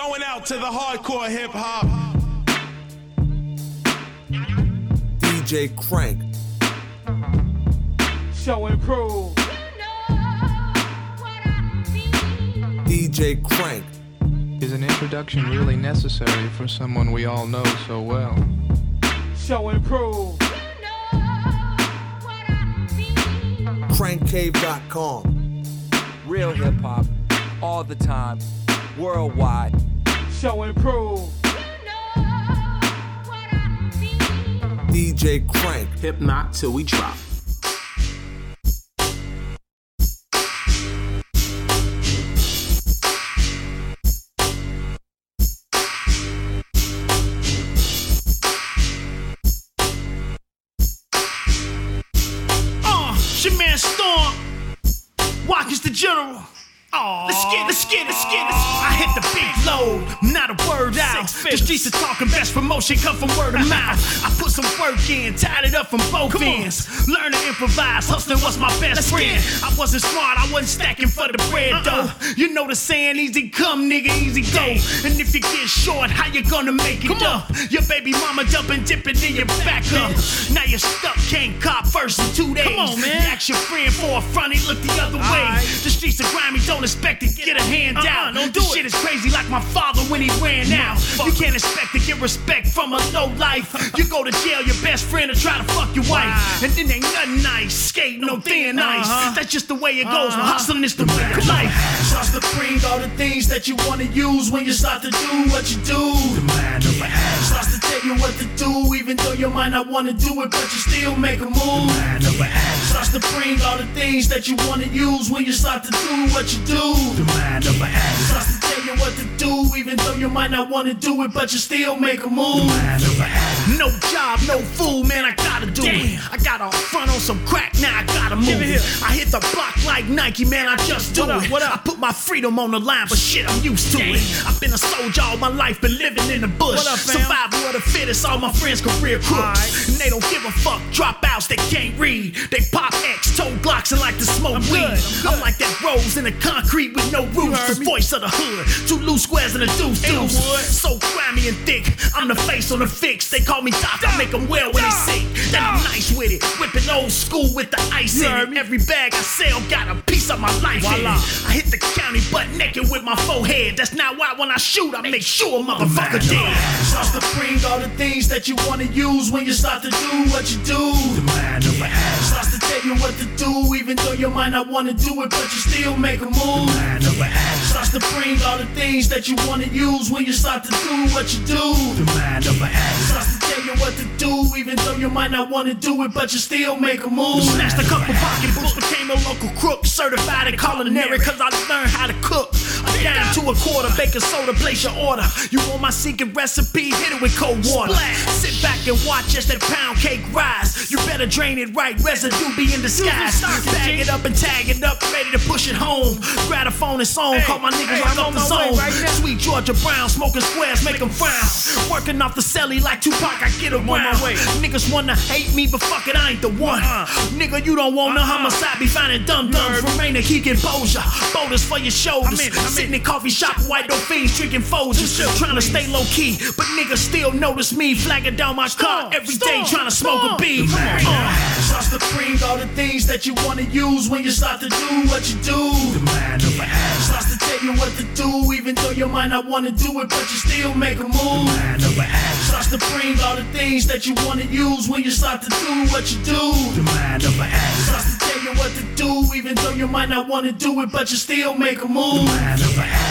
Going out to the hardcore hip hop. DJ Crank. Show and prove. DJ Crank. Is an introduction really necessary for someone we all know so well? Show and prove. Crankcave.com. Real hip hop, all the time, worldwide. Show and prove. DJ Crank. HiPNOTT till we drop. The streets are talking, best promotion come from word of mouth. I put some work in, tied it up from both ends. Learn to improvise, hustling was my best friend. I wasn't smart, I wasn't stacking for the bread though. You know the saying, easy come, nigga, easy go. And if you get short, how you gonna make it up? Your baby mama jumping, dipping in your back up. Now you're stuck, can't cop first in two days. on, man. You ask your friend for a front, he look the other way. Alright. The streets are grimy, don't expect to get a hand Uh-uh, out. don't this do shit is crazy like my father when he ran out. You can't expect to get respect from a low life. You go to jail, your best friend will try to fuck your wife. And then ain't nothing nice, skate no thin ice. Uh-huh. That's just the way it goes. Hustling is the way of life. Starts to bring all the things that you wanna use when you start to do what you do. The man of Starts to tell you what to do, even though you might not wanna do it, but you still make a move. The man of Starts to bring all the things that you wanna use when you start to do what you do. The man of Starts to tell you what to do, even though you might not wanna do it, but you still make a move. No job, no food, man, I gotta do it. I got a front on some crack, now I gotta move. It. I hit the block like Nike, man, I just do What up, it. what up? I put my freedom on the line, but shit, I'm used to it. I've been a soldier all my life, been living in the bush. What up? Survival of the fittest, all my friends career crooks. Alright. And they don't give a fuck, dropouts, they can't read. They pop X, toe glocks, and like to smoke I'm weed. good, I'm good. I'm like that rose in the concrete with no roof. The voice of the hood, two loose squares and a deuce deuce. So grimy and thick, I'm the face on the fix. They call me doc, I make them well when they sick. Then I'm nice with it, whipping old school with the ice in it. Every bag I sell got a piece of my life in Voila. it. I hit the county butt naked with my forehead. That's not why when I shoot, I make sure a motherfucker dead. Starts to bring all the things that you wanna use when you start to do what you do. The man of tell you what to do, even though you might not wanna do it, but you still make a move. The man of Starts to bring all the things that you wanna use when you start to do what you do. The man of Starts to tell you what to do, even though you might not wanna do it, but you still make a move. Snatched a couple pocketbooks, became a local crook, certified in culinary, cause I learned how to cook. A dime to a quarter, baking soda, place your order. You want my secret recipe? Hit it with cold water. Sit back and watch as that pound cake rise. You better drain it right, residue be in disguise. Bag it up and tag it up, ready to push it home. Grab a phone and song, call my niggas hey, right I'm up on the zone. right. Sweet Georgia Brown, smoking squares, make them frown. Working off the celly like Tupac, I get around. my way. Niggas wanna hate me, but fuck it, I ain't the one. Nigga, you don't want no Uh-uh. homicide, be finding dumb dumbs. Remain to keep composure. Boulders for your shoulders. I'm in, I'm Sitting in. in coffee shop, white dope fiends, drinking Folgers. Trying to stay low key, but niggas still notice me. Flagging down my car every day, trying to smoke a beat. Uh, to bring all the things that you wanna use when you start to do what you do. The mind of a act. Starts to tell you what to do, even though you might not wanna do it, but you still make a move. The man of an addict Starts to bring all the things that you wanna use when you start to do what you do. The mind of an addict Starts to tell you what to do, even though you might not wanna do it, but you still make a move. The man of The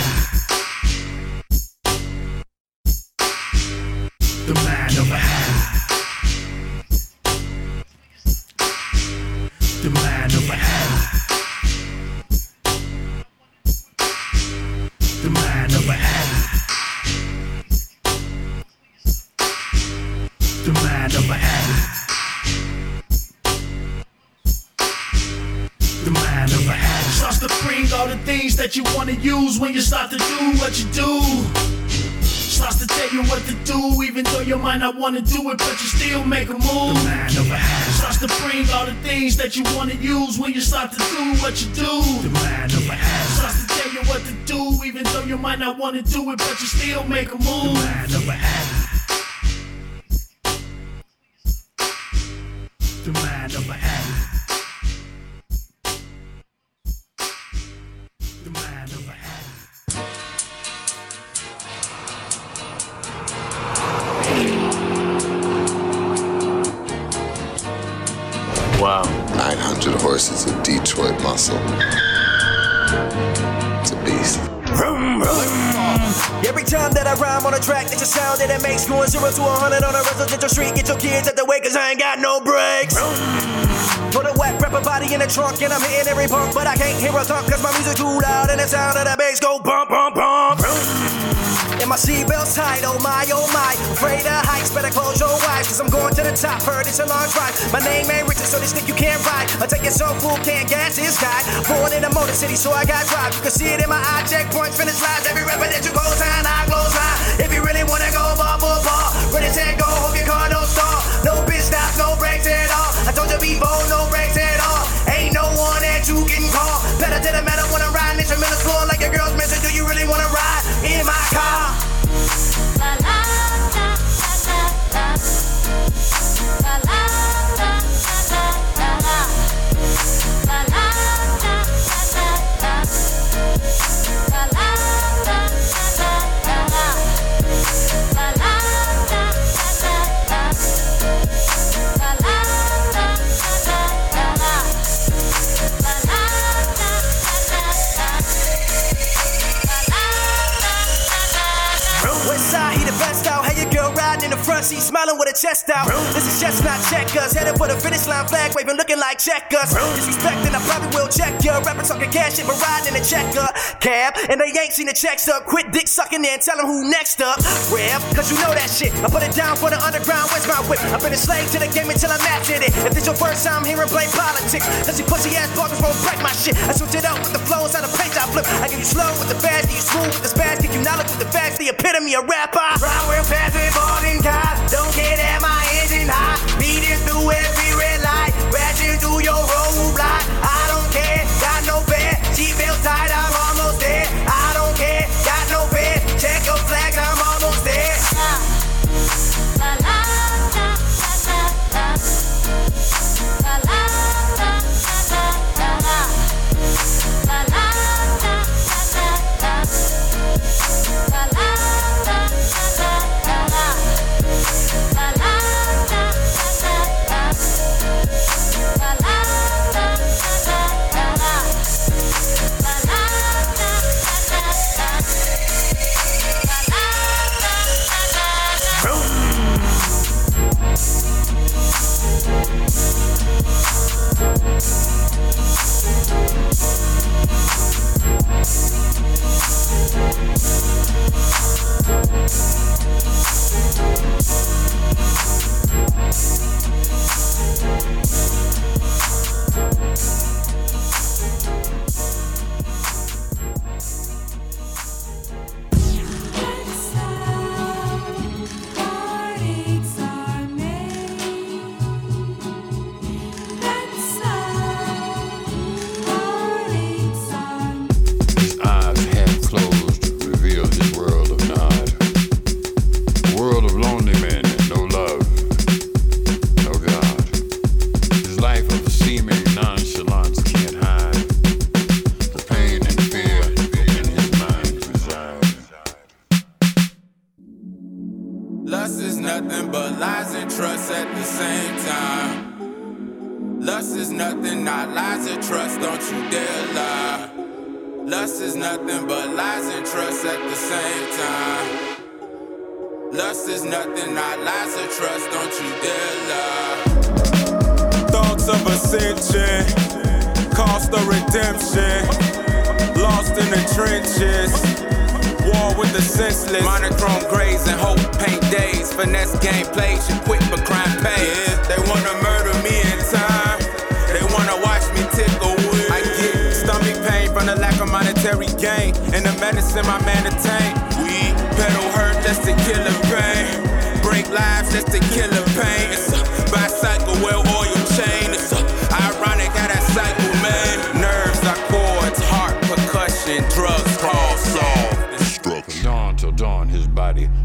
wanna do it, but you still make a move. The man of Starts to bring all the things that you wanna use when you start to do what you do. The man of Starts to tell you what to do, even though you might not want to do it, but you still make a move. The mind of addict. The mind of addict. Trunk, and I'm hitting every punk, but I can't hear a thump, cause my music too loud, and the sound of the bass go bump, bump, bump. And my seatbelt's tight, oh my, oh my. Afraid of heights, better close your eyes, cause I'm going to the top. Heard it's a long drive. My name ain't Richard, so this stick you can't ride. I take it so full, can't gas this guy. Born in a motor city, so I got drive. You can see it in my eye, checkpoints, finish lines. Every rapper that you go sign, I close line. If you really wanna go bar for bar, ready, set, go, hope your car don't stall. No bitch stops, no brakes at all. I told you be bold, no brakes at all. Like checkers. Disrespecting, I probably will check ya. Rapper talking cash shit, but riding in a checker cab. And they ain't seen the checks up. Quit dick sucking and tell them who next up. Rev, cause you know that shit. I put it down for the underground, where's my whip? I've been a slave to the game until I mastered it. If this your first time hearing play politics, cause you pussy ass bloggers won't break my shit. I switch it up with the flows, how the page I flip. I give you slow with the fast, you smooth with the spaz, give you knowledge with the facts, the epitome of rapper. Ride real fast with boarding cars, don't care that my your roadblock. I don't care, got no bed, seatbelt tight, I'm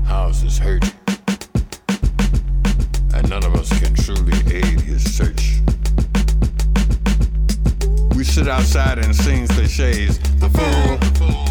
houses hurt. And none of us can truly aid his search. We sit outside and sing cliches. The fool.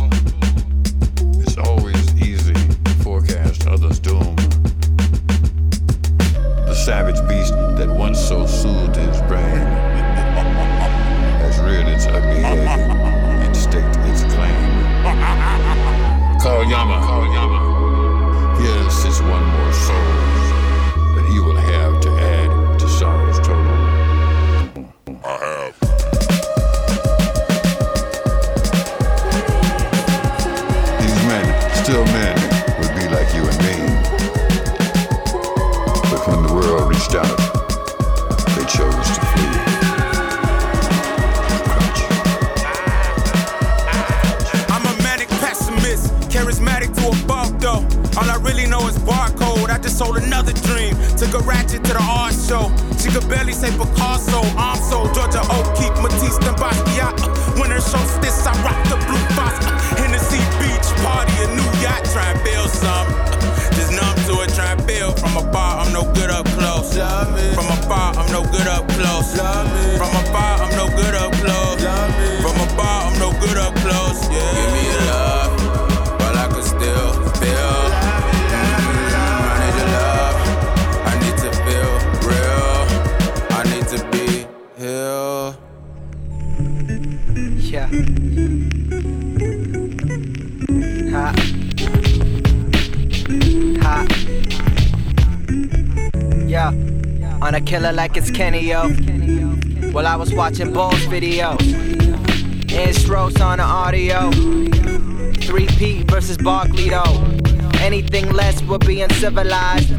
A killer like it's Kenny, yo. While I was watching Bull's video. Intros on the audio. 3P versus Barkley, though. Anything less would be uncivilized.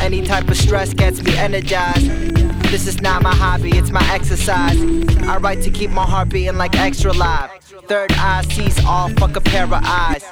Any type of stress gets me energized. This is not my hobby, it's my exercise. I write to keep my heart beating like extra live. Third eye sees all, fuck a pair of eyes.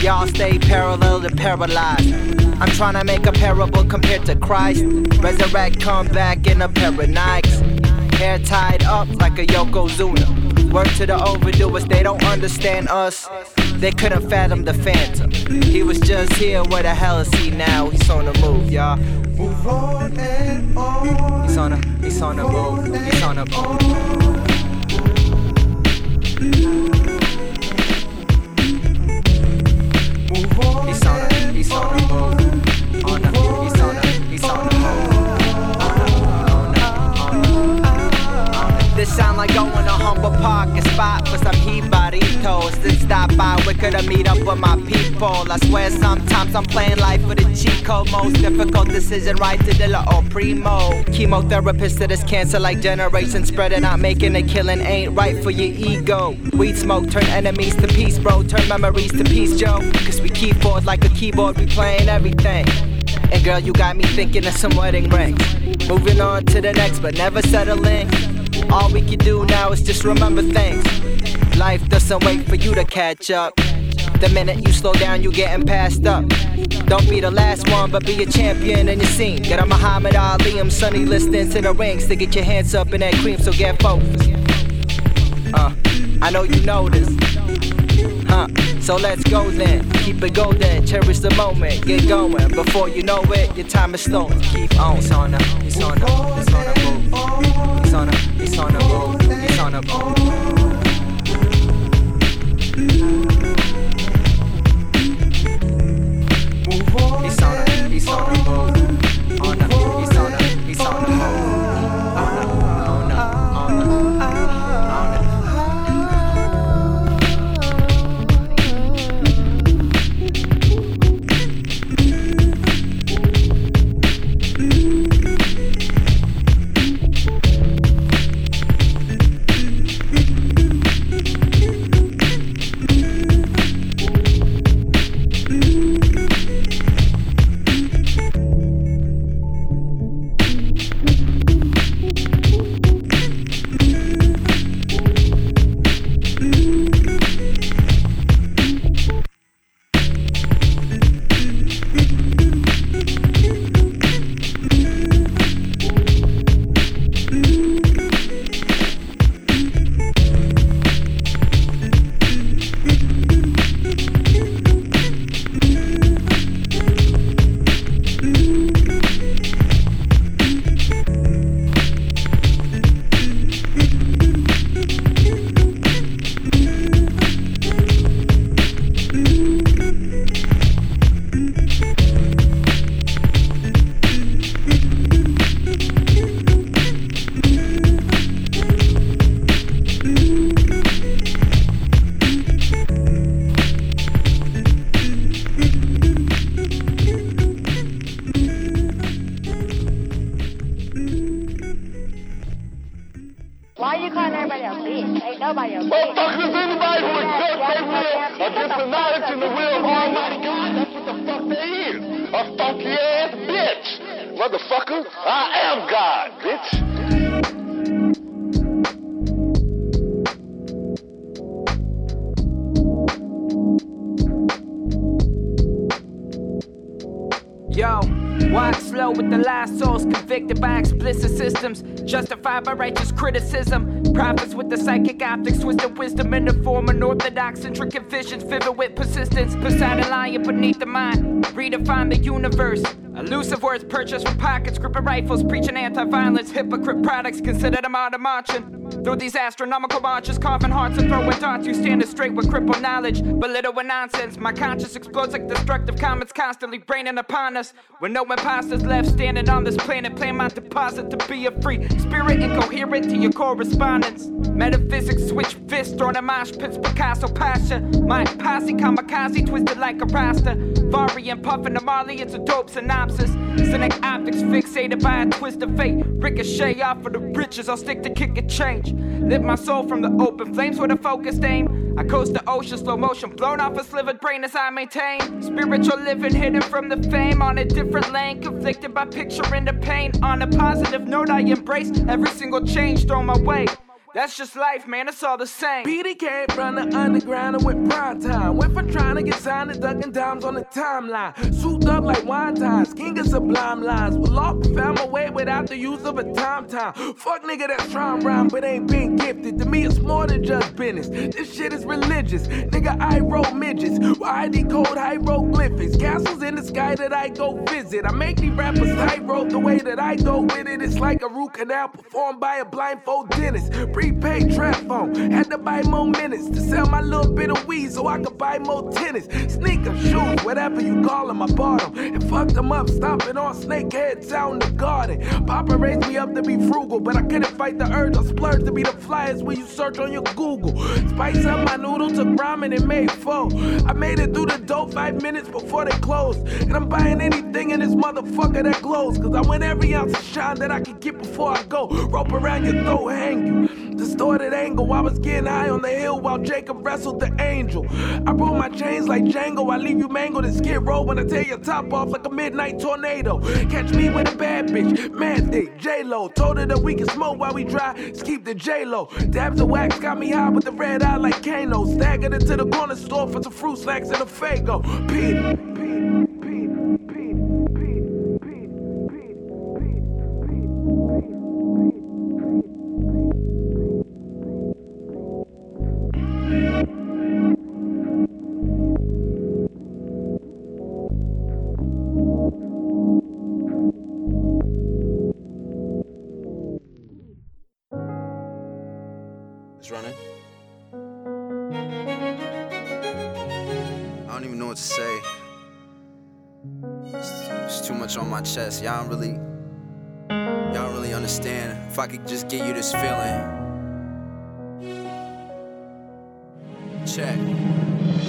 Y'all stay parallel to paralyzed. I'm trying to make a parable compared to Christ. Resurrect, come back in a pair of Nikes. Hair tied up like a Yokozuna. Word to the overdoers, they don't understand us. They couldn't fathom the phantom. He was just here, where the hell is he now? He's on the move, y'all. Move on and on. He's on a, he's on the move. He's on the move. He's on a, he's on sound like going to Humboldt Park and spot for some jibaritos. Then stop by Wicker to meet up with my people. I swear sometimes I'm playing life with the cheat code. Most difficult decision, right to the or primo. Chemotherapist to this cancer like generation spreading out, making a killing ain't right for your ego. Weed smoke turn enemies to peace, bro. Turn memories to peace, Joe. Cause we keyboard like a keyboard, we playing everything. And girl, you got me thinking of some wedding rings. Moving on to the next, but never settling. All we can do now is just remember things. Life doesn't wait for you to catch up. The minute you slow down, you're getting passed up. Don't be the last one, but be a champion in your scene. Get a Muhammad Ali, I'm Sonny listening to the rings to get your hands up in that cream, so get focused. Uh, I know you know this. Huh, so let's go then. Keep it golden, cherish the moment, get going. Before you know it, your time is stolen. Keep on. It's on it's on it's on on a, bow, it's on a bow, it's on a he's on a move. Unorthodox, intricate visions, vivid with persistence. Poseidon lying beneath the mind, redefine the universe. Elusive words purchased from pockets, gripping rifles, preaching anti-violence. Hypocrite products, consider them out of marching. Through these astronomical marches, carving hearts and throwing darts, you standing straight with crippled knowledge, belittle with nonsense. My conscience explodes like destructive comets, constantly raining upon us. With no imposters left standing on this planet, playing my deposit to be a free spirit, incoherent to your correspondence. Metaphysics switch fists, thrown in mosh pits, Picasso My posse kamikaze twisted like a rasta. Varian puffing the Marley, it's a dope synopsis. Cynic optics fixated by a twist of fate. Ricochet off of the riches, I'll stick to kick a change. Lift my soul from the open flames with a focused aim. I coast the ocean, slow motion, blown off a slivered brain as I maintain. Spiritual living hidden from the fame on a different lane. Conflicted by picturing the pain. On a positive note, I embrace every single change thrown my way. That's just life, man, it's all the same. PD came from the underground and went prime time. Went from trying to get signed to ducking dimes on the timeline. Souped up like wine ties, king of sublime lines. Will off found my way without the use of a time time. Fuck nigga that's trying rhyme but ain't been gifted. To me, it's more than just business. This shit is religious. Nigga, I roll midgets. Why I decode hieroglyphics? Castles in the sky that I go visit. I make these rappers tightrope the way that I go with it. It's like a root canal performed by a blindfold dentist. Prepaid trap phone. Had to buy more minutes to sell my little bit of weed so I could buy more tennis. Sneakers, shoes, whatever you call them, I bought them. And fucked them up, stomping on snakeheads out in the garden. Papa raised me up to be frugal, but I couldn't fight the urge or splurge to be the flyers when you search on your Google. Spice up my noodles, took ramen and made four. I made it through the dope five minutes before they closed. And I'm buying anything in this motherfucker that glows. Cause I want every ounce of shine that I can get before I go. Rope around your throat, hang you. Distorted angle, I was getting high on the hill while Jacob wrestled the angel. I roll my chains like Django, I leave you mangled and skid row when I tear your top off like a midnight tornado. Catch me with a bad bitch, mandate, J-Lo. Told her that we can smoke while we dry, just keep the J-Lo. Dabs of wax got me high with the red eye like Kano. Staggered into the corner store for some fruit snacks and a Fago. Pete, It's chest. Y'all don't really, y'all don't really understand. If I could just get you this feeling. Check.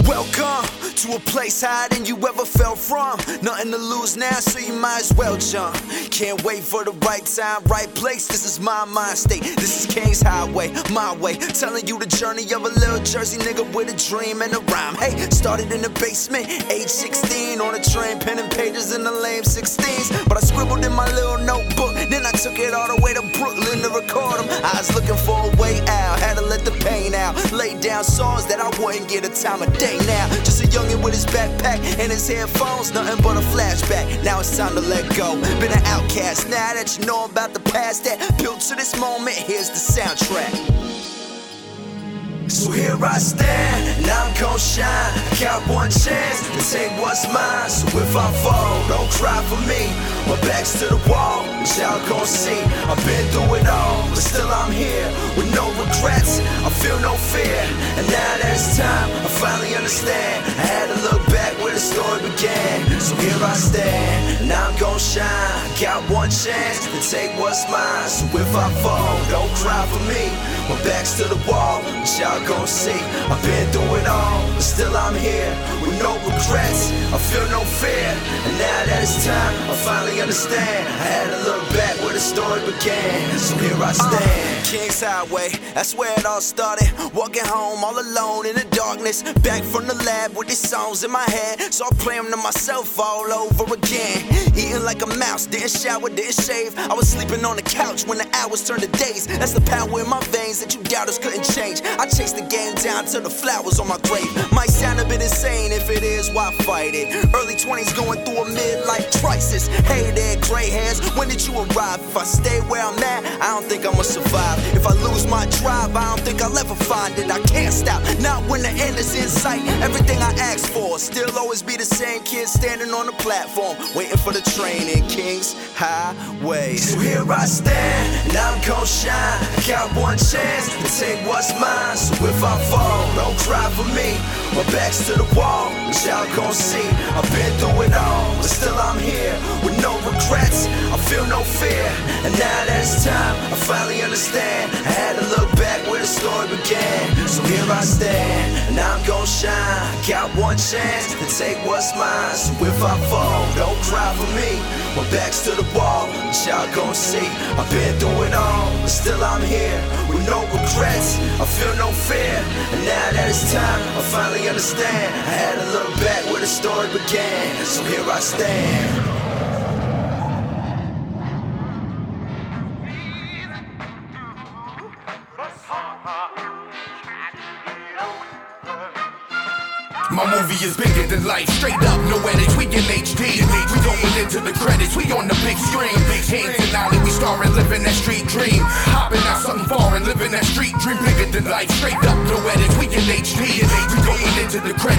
Welcome to a place higher than you ever fell from. Nothing to lose now, so you might as well jump. Can't wait for the right time, right place. This is my mind state. This is King's Highway, my way. Telling you the journey of a little Jersey nigga with a dream and a rhyme. Hey, started in the basement, age 16, on a train, penning pages in the lame 16s. But I scribbled in my little notebook, then I took it all the way to Brooklyn to record them. I was looking for a way out, had to let the pain out. Laid down songs that I wouldn't get a time of day now. Just a youngin' with his backpack and his headphones, nothing but a flashback. Now it's time to let go. Been an outcast, now that you know about the past that built to this moment, here's the soundtrack. So here I stand, and I'm gon' shine. I got one chance to take what's mine. So if I fall, don't cry for me. My back's to the wall, but y'all gon' see. I've been through it all, but still I'm here with no regrets. I feel no fear, and now that it's time, I finally understand. I had to look back where the story began. So here I stand, now I'm gon' shine. Got one chance to take what's mine. So if I fall, don't cry for me. My back's to the wall, but y'all gon' see. I've been through it all, but still I'm here with no regrets. I feel no fear, and now that it's time, I finally understand. I had to look back where the story began, so here I uh, stand. King's Highway, that's where it all started. Walking home all alone in the darkness. Back from the lab with these songs in my head. So I play them to myself all over again. Eating like a mouse, didn't shower, didn't shave. I was sleeping on the couch when the hours turned to days. That's the power in my veins that you doubters couldn't change. I chased the game down to the flowers on my grave. Might sound a bit insane if it is, why fight it? Early 20s going through a midlife crisis. Hey there, gray hairs, when did you arrive? If I stay where I'm at, I don't think I'ma survive. If I lose my drive, I don't think I'll ever find it. I can't stop, not when the end is in sight. Everything I ask for, still always be the same kid standing on the platform, waiting for the train in King's Highway. So here I stand, and I'm gon' shine. Got one chance to take what's mine. So if I fall, don't cry for me. My back's to the wall, but y'all gon' see. I've been through it all, but still I'm here with no regrets. I feel no fear, and now that's time, I finally understand. I had to look back where the story began. So here I stand, and I'm gon' shine. Got one chance to take what's mine. So if I fall, don't cry for me. My back's to the wall, but y'all gon' see. I've been through it all, but still I'm here with no regrets. I feel no fear, and now that it's time, I finally understand. I had to look back where the story began. So here I stand. My movie is bigger than life, straight up, no edits, we in HD. We going into the credits, we on the big screen. Hands in alley, we starring, living that street dream. Hopping out something foreign, living that street dream, bigger than life, straight up, no edits, we in HD. We going into the credits,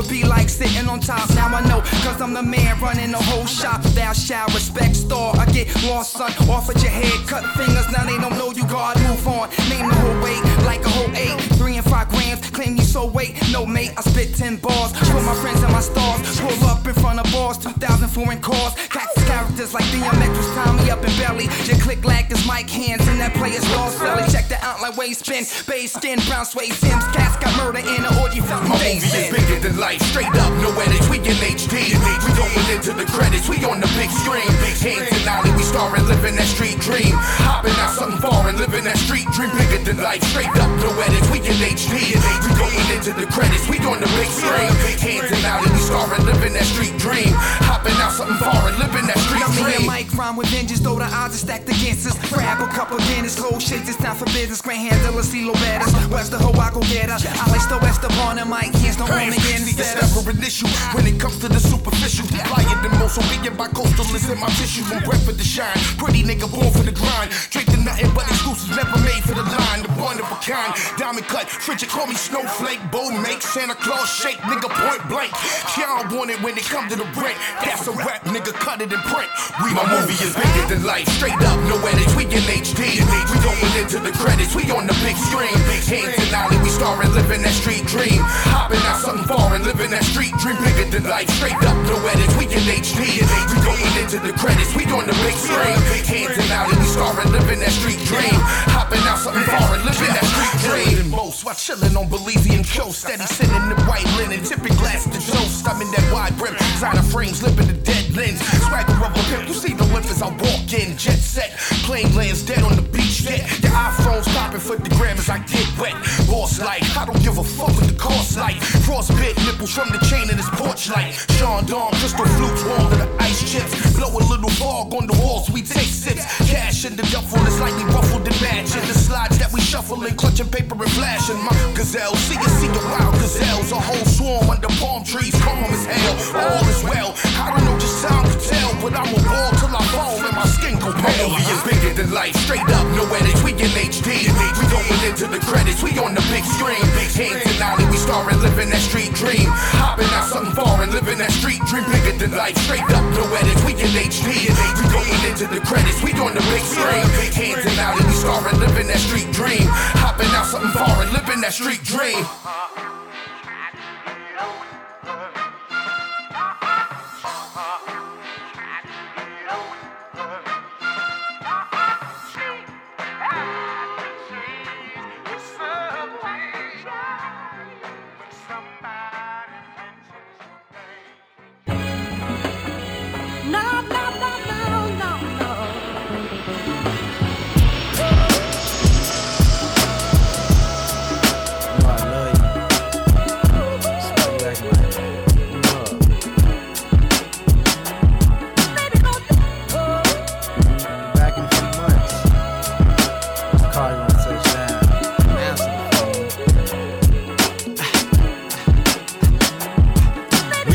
would be like sitting on top. Now I know, cause I'm the man running the whole shop. Thou shall respect store. I get lost, son, off at your head. Cut fingers, now they don't know you, God. Move on. Name the whole weight like a whole eight. Three and five grams, claim you so wait, No, mate, I spit ten bars. Put my friends and my stars. Pull up in front of bars, 2000 foreign cars. Cactus characters like DMX was Tommy up in belly. Your click like is Mike hands in that player's lost belly. Check the outline way spin. Beige skin, brown suede Sims. Cats got murder in the orgy fountain. My movie is bigger than life, straight up, no edits, we in HD. We going into the credits, we on the big screen. Hands in alley, we starring, living that street dream. Hopping out something foreign, living that street dream, bigger than life, straight up, no edits, we in HD. We going into the credits, we doing the big screen. Hands in alley, we starring, living that street dream. Hopping out something foreign, living that street Now me and dream. Mike rhyme with vengeance, though the odds are stacked against us. Grab a couple Guinness, cold shades, it's time for business. Grand handler, CeeLo Bettis. West the hoe, I go get her. I like the West of and Mike hands, no one again. See, it's never an issue when it comes to the superficial. Flyer than most, so being by coastal is in my tissue. From breath to the shine, pretty nigga born for the grind. Draped in nothing but exclusives, never made for the line. The one of a kind, diamond cut, frigid, call me snowflake. Bow make Santa Claus shake, nigga point blank. Y'all want it when it come to the break. That's a rap, nigga, cut it in print. We my movie is bigger than life, straight up, no edits, we in HD. We going into the credits, we on the big screen. Hands in alley, we starring, living that street dream. Hopping out something foreign, living that street dream, bigger than life, straight up, no edits, we in HD. We going into the credits, we on the big screen. Hands in alley, we starring, living that street dream. Hopping out something foreign, living that street dream. Most, while chilling on Belizean coast, steady sitting in the white linen, tipping glass to toast. I'm in that wide brim, designer frames, lipping the dead lens. Swagger of a pimp, you see the whip as I walk in, jet set. Plane lands dead on the beach, yeah. Your iPhone's popping for the gram as I get wet. Boss like, I don't give a fuck what the cost like. Frostbit nipples from the chain in this porch light. Sean Dawn, crystal flutes, warm to the ice chips. Blow a little fog on the walls, we take sips. Cash in the duffel is lightly ruffled and matching. The slides that we shuffle and clutching paper and flashing. My gazelle, see you see the wild gazelles. A whole swarm under palm trees, calm as hell. All is well. I don't know just time to tell, but I'm a ball till I fall and my skin go pale. Movie is bigger than life, straight up, no edits, we in HD. We going into the credits, we on the big screen. Big Hands in alley, we starring, living that street dream. Hopping out something foreign, living that street dream, bigger than life, straight up, no edits. We in HD, we going into the credits. We on the big screen, hands and out, and we starving, living that street dream. Hopping out something foreign, living that street dream.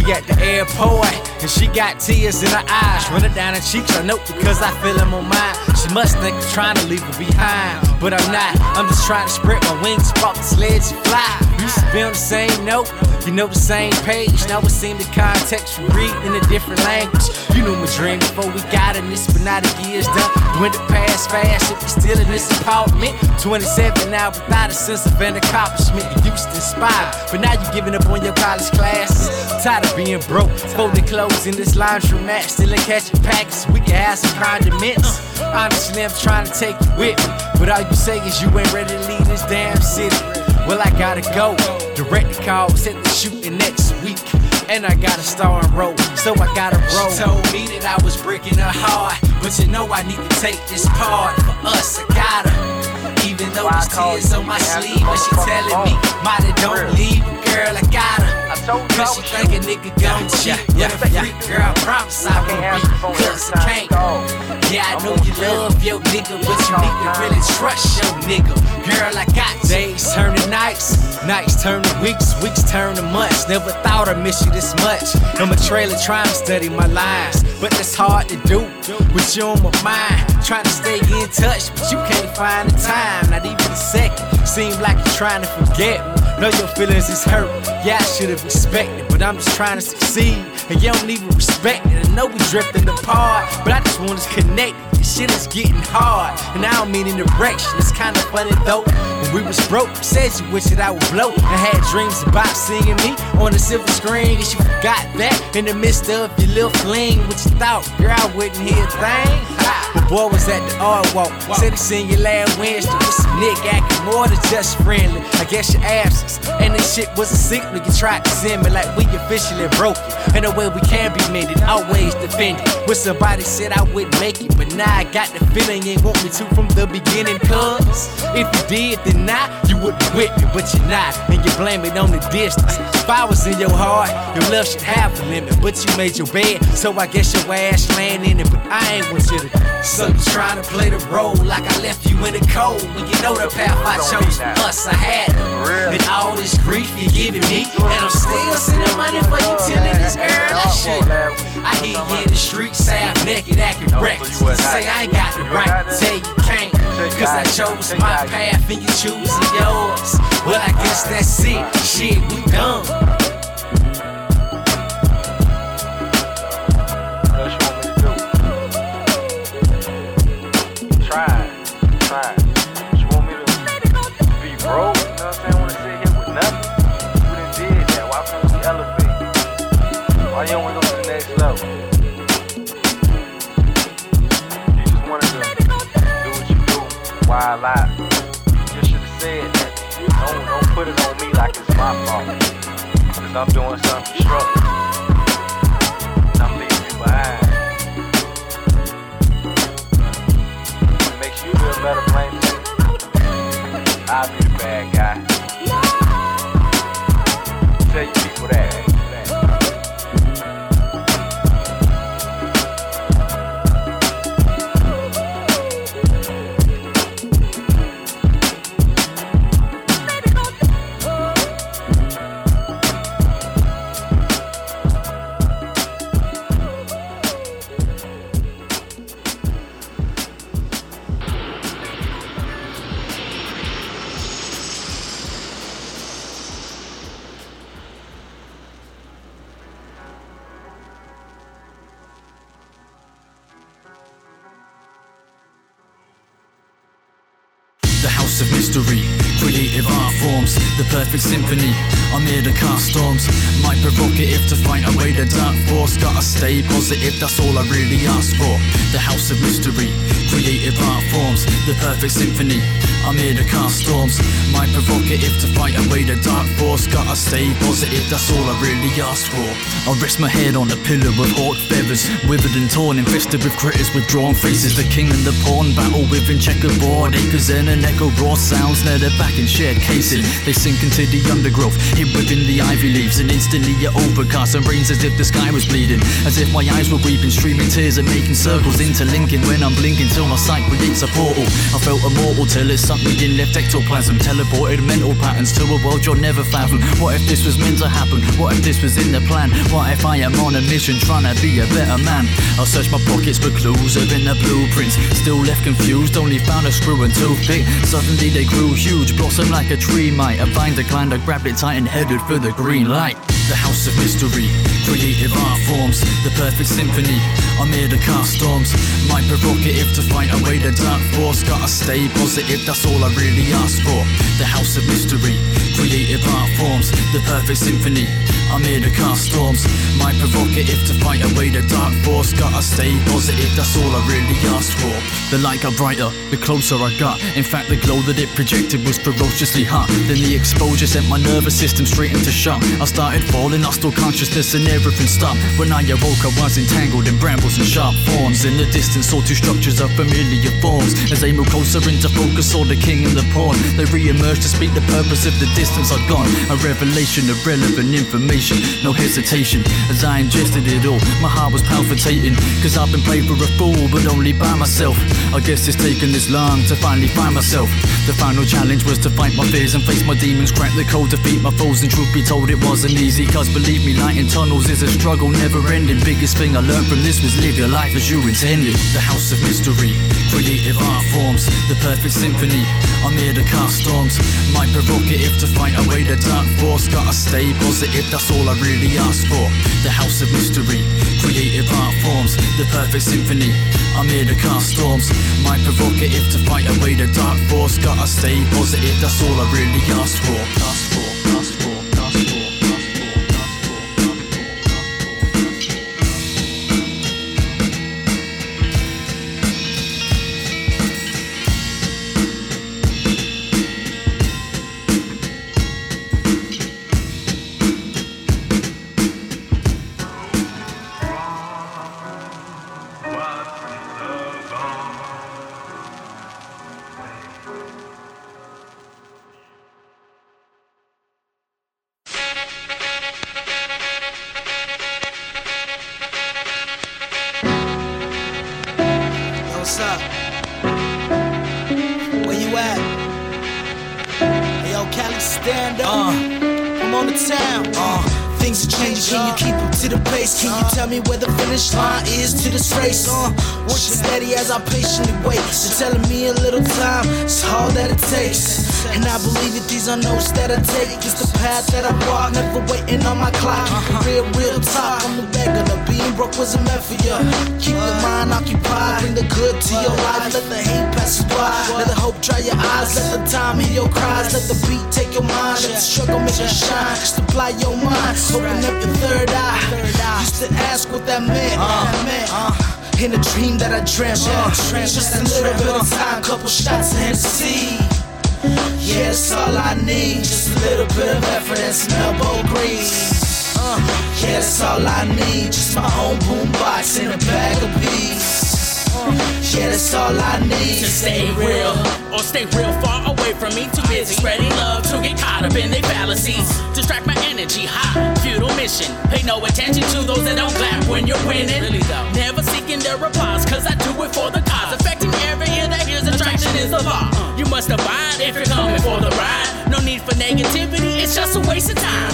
At the airport, and she got tears in her eyes. Running down her cheeks, I know because I feel them on mine. She must think I'm trying to leave her behind, but I'm not. I'm just trying to spread my wings, spark the sledge and fly. Used to be on the same note, you know the same page. Now it seems the context we read in a different language. You knew my dream before we got in this, but now the years done. When the past fast, if we still in this apartment. 27 now without a sense of an accomplishment. You used to inspire, but now you're giving up on your college classes. Tired of being broke, folding clothes in this laundromat, still in catching packets. We can have some condiments. Honestly, I'm trying to take you with me, but all you say is you ain't ready to leave this damn city. Well, I gotta go. Direct the call, set the shooting next week. And I got a star and roll, so I gotta roll. She told me that I was breaking her heart, but you know I need to take this part for us. I gotta. Even though there's tears on my sleeve, but she telling me, Mighty don't leave, girl, I gotta. Cause she think a nigga gon' with a freak, girl, I promise I won't be, cause I can't. Yeah, I know you love your nigga, but you need to really trust your nigga. Girl, I got you. days turn to nights, nights turn to weeks, weeks turn to months. Never thought I'd miss you this much. I'm a trailer trying to study my lines, but it's hard to do with you on my mind. Trying to stay in touch, but you can't find the time, not even a second. Seem like you're trying to forget me. Know your feelings is hurt. Yeah, I should have respected, but I'm just trying to succeed. And you don't even respect it. I know we drifting apart, but I just want us connected. Shit is getting hard, and I don't mean in. It's kinda funny though. When we was broke, said you wish that I would blow. I had dreams about seeing me on the silver screen. Guess you forgot that in the midst of your little fling. What you thought, girl, I wouldn't hear a thing. But boy was at the art walk. Said he seen you last Wednesday with some Nick acting more than just friendly. I guess your absence. And this shit was a signal you tried to send me like we officially broke. In a way we can be mended, always defended. When somebody said I wouldn't make it, but now I got the feeling you want me to from the beginning. Cause if you did, then now you would with me, but you're not. And you blame it on the distance. If I was in your heart, your love should have a limit. But you made your bed, so I guess your ass laying in it. But I ain't want you to. So you trying to play the role like I left you in the cold. When you know the path I chose for us, I had it. And all this grief you giving me, and I'm still sending money for this girl. I should. I hear you in the streets, half naked, acting reckless. Say I ain't got the right to tell you can't. Cause I chose my path and you choosing yours. Well, I guess that's it. Shit, we done. Why? You should have said that. Don't, don't put it on me like it's my fault. Cause I'm doing something struggling. And I'm leaving you behind. What makes you feel better, me. I'll perfect symphony. I'm here to cast storms, my provocative to fight away the dark force. Gotta stay positive, that's all I really ask for. The house of mystery, creative art forms, the perfect symphony. I'm here to cast storms, my provocative to fight away the dark force. Gotta stay positive, that's all I really ask for. I rest my head on a pillow with hawk feathers, withered and torn, infested with critters with drawn faces. The king and the pawn battle within checkerboard acres and an echo raw sounds near their back in shared casing. They sink into the undergrowth, hid within the ivy leaves, and instantly you're overcast and rains as if the sky was bleeding. As if my eyes were weeping, streaming tears and making circles, interlinking when I'm blinking till my sight creates a portal. I felt immortal till it sucked me in, left ectoplasm, teleported mental patterns to a world you'll never fathom. What if this was meant to happen? What if this was in the plan? What if I am on a mission trying to be a better man? I'll search my pockets for clues of in the blueprints. Still left confused, only found a screw and toothpick. Suddenly they grew huge, blossomed like a tree might. A vine declined, I grabbed it tight and headed for the green light. The house of mystery, creative art forms, the perfect symphony. I'm here to cast storms, my provocative to fight away the dark force. Gotta stay positive, that's all I really ask for. The house of mystery, creative art forms, the perfect symphony. To cast storms, my provocative to fight away the dark force. Gotta stay positive, that's all I really asked for. The light got brighter, the closer I got. In fact, the glow that it projected was ferociously hot. Then the exposure sent my nervous system straight into shock. I started falling, I stole consciousness and everything stopped. When I awoke, I was entangled in brambles and sharp thorns. In the distance, saw two structures of familiar forms. As they moved closer into focus, saw the king and the pawn. They re-emerged to speak the purpose of the distance I'd gone. A revelation of relevant information, no hesitation. As I ingested it all, my heart was palpitating. Cause I've been played for a fool, but only by myself. I guess it's taken this long to finally find myself. The final challenge was to fight my fears and face my demons, crack the code, defeat my foes. And truth be told, it wasn't easy. Cause believe me, lighting tunnels is a struggle never ending. Biggest thing I learned from this was live your life as you intended. The house of mystery, creative art forms, the perfect symphony. I'm here to cast storms, my provocative to fight away the dark force. Gotta stay positive, that's all I really ask for. The house of mystery, creative art forms, the perfect symphony. I'm here to cast storms, my provocative to fight away the dark force. Gotta stay positive, that's all I really ask for. Ask for, ask for, stand up. I'm on the town. Uh, things are changing. Can you keep up to the pace? Can you tell me where the finish line is to this race? Uh, steady as I patiently wait. They're telling me a little time. It's all that it takes. And I believe that these are notes that I take. It's the path that I walk, never waiting on my clock. Real, real talk. I'm the. The being broke wasn't meant for you. Keep your mind occupied. Bring the good to your life. Let the hate pass you by. Let the hope dry your eyes. Let the time hear your cries. Let the beat take your mind. Let the struggle make you shine. Just apply your mind. Open up your third eye. Used to ask what that meant. That meant. In a dream that I dreamt of. Just a little bit of time. Couple shots of Hennessy. Yeah, that's all I need. Just a little bit of effort and some elbow grease. Uh, yeah, that's all I need. Just my own boombox and a bag of beats. Uh, yeah, that's all I need. to stay real or stay real far away from me. Too busy spreading love to get caught up in their fallacies. Distract my energy, high, futile mission. Pay no attention to those that don't clap when you're winning. Never seeking their applause, cause I do it for the cause. Affecting every ear that hears attraction is the law. You must abide if you're coming for the ride. No need for negativity, it's just a waste of time.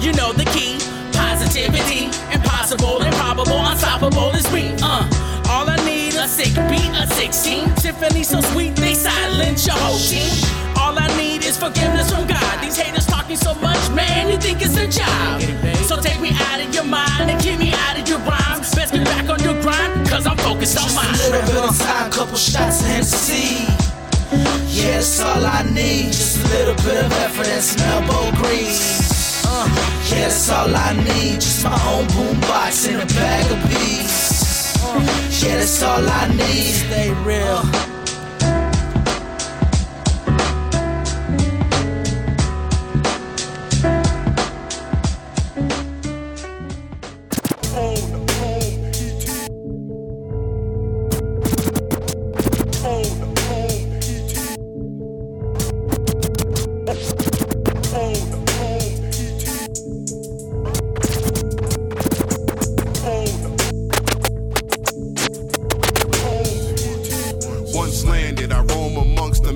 You know the key. Positivity, impossible, improbable, unstoppable is me. Uh, all I need a sick beat, a 16 symphony so sweet they silence your whole team. All I need is forgiveness from God. These haters talking so much, man, you think it's a job. So take me out of your mind and keep me out of your rhymes. Best get back on your grind, cause I'm focused on mine. Just a little bit of time, couple shots of Hennessy. Yeah, that's all I need. Just a little bit of effort and some elbow grease. Uh, yeah, that's all I need. Just my own boombox and a bag of beats. Uh, yeah, that's all I need. Stay real.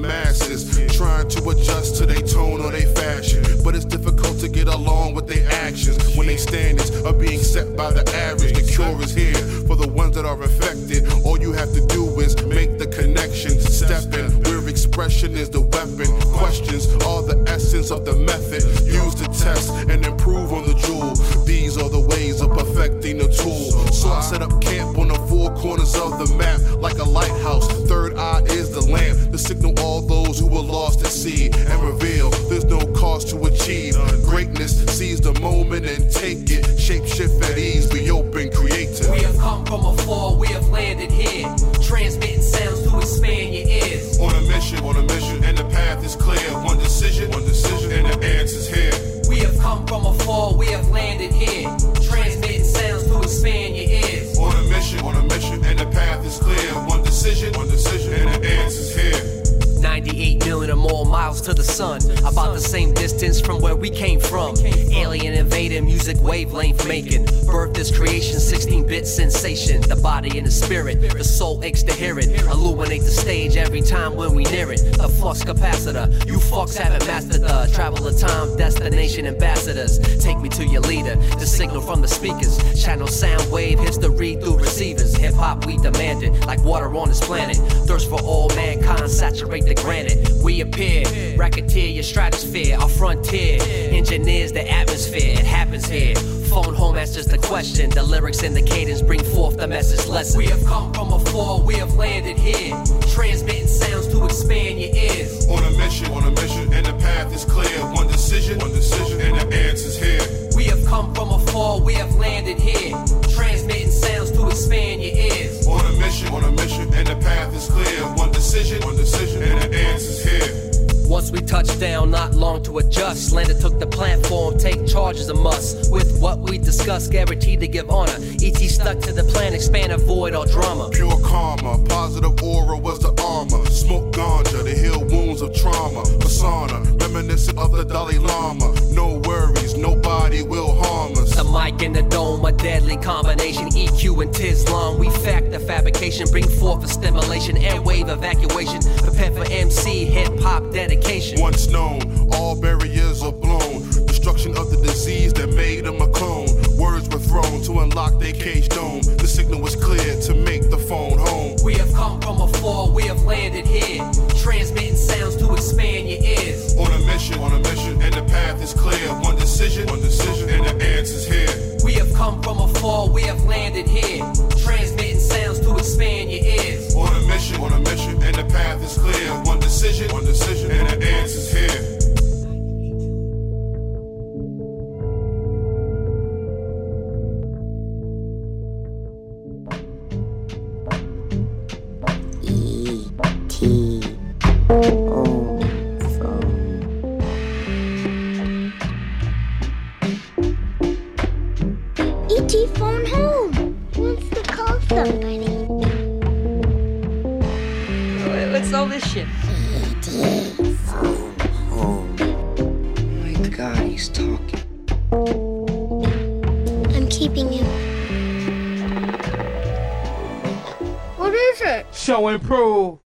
Masses, trying to adjust to their tone or their fashion. But it's difficult to get along with their actions when they standards are being set by the average. The cure is here for the ones that are affected. All you have to do is make the connection, step in where expression is the weapon. Questions are the essence of the method used to test and improve on the jewel. These are the ways of perfecting the tool. So I set up no to achieve. Greatness seize the moment and take it. Shape shift at ease, be open, creative. We have come from afar, we have landed here. Transmitting sounds to expand your ears. On a mission, on a mission, and the path is clear. One decision, one decision, and the answer's here. We have come from afar, we have landed here. Transmitting sounds to expand your ears. On a mission, on a mission, and the path is clear. One decision, one decision, and the answer's here. 98 million or more miles to the sun. About the same distance from where we came from. Alien invading, music wavelength making. Birth this creation, 16 bit sensation. The body and the spirit, the soul aches to hear it. Illuminate the stage every time when we near it. The flux capacitor, you fucks haven't mastered the travel of time, destination ambassadors. Take me to your leader, the signal from the speakers. Channel sound wave, history through receivers. Hip hop, we demand it, like water on this planet. Thirst for all mankind, saturate the granite. We appear, racketeer your stratosphere, our frontier. Engineers the atmosphere, it happens here. Phone home answers the question. The lyrics and the cadence bring forth the message lesson. We have come from afar, we have landed here. Transmitting sounds to expand your ears. On a mission, on a mission, and the path is clear. One decision, one decision, and the answer's here. We have come from afar, we have landed here. Transmitting sounds to expand your ears. On a mission, on a mission, and the path is clear. One decision, one decision, and the answer's here. Once we touched down, not long to adjust. Lander took the platform, take charge is a must. With what we discussed, guaranteed to give honor. ET stuck to the plan, expand, avoid all drama. Pure karma, positive aura was the armor. Smoke ganja to heal wounds of trauma. Persona, reminiscent of the Dalai Lama. No worries, nobody will harm us. The mic and the dome, a deadly combination. EQ and Tislam, we fact the fabrication. Bring forth a stimulation, airwave evacuation. Once known,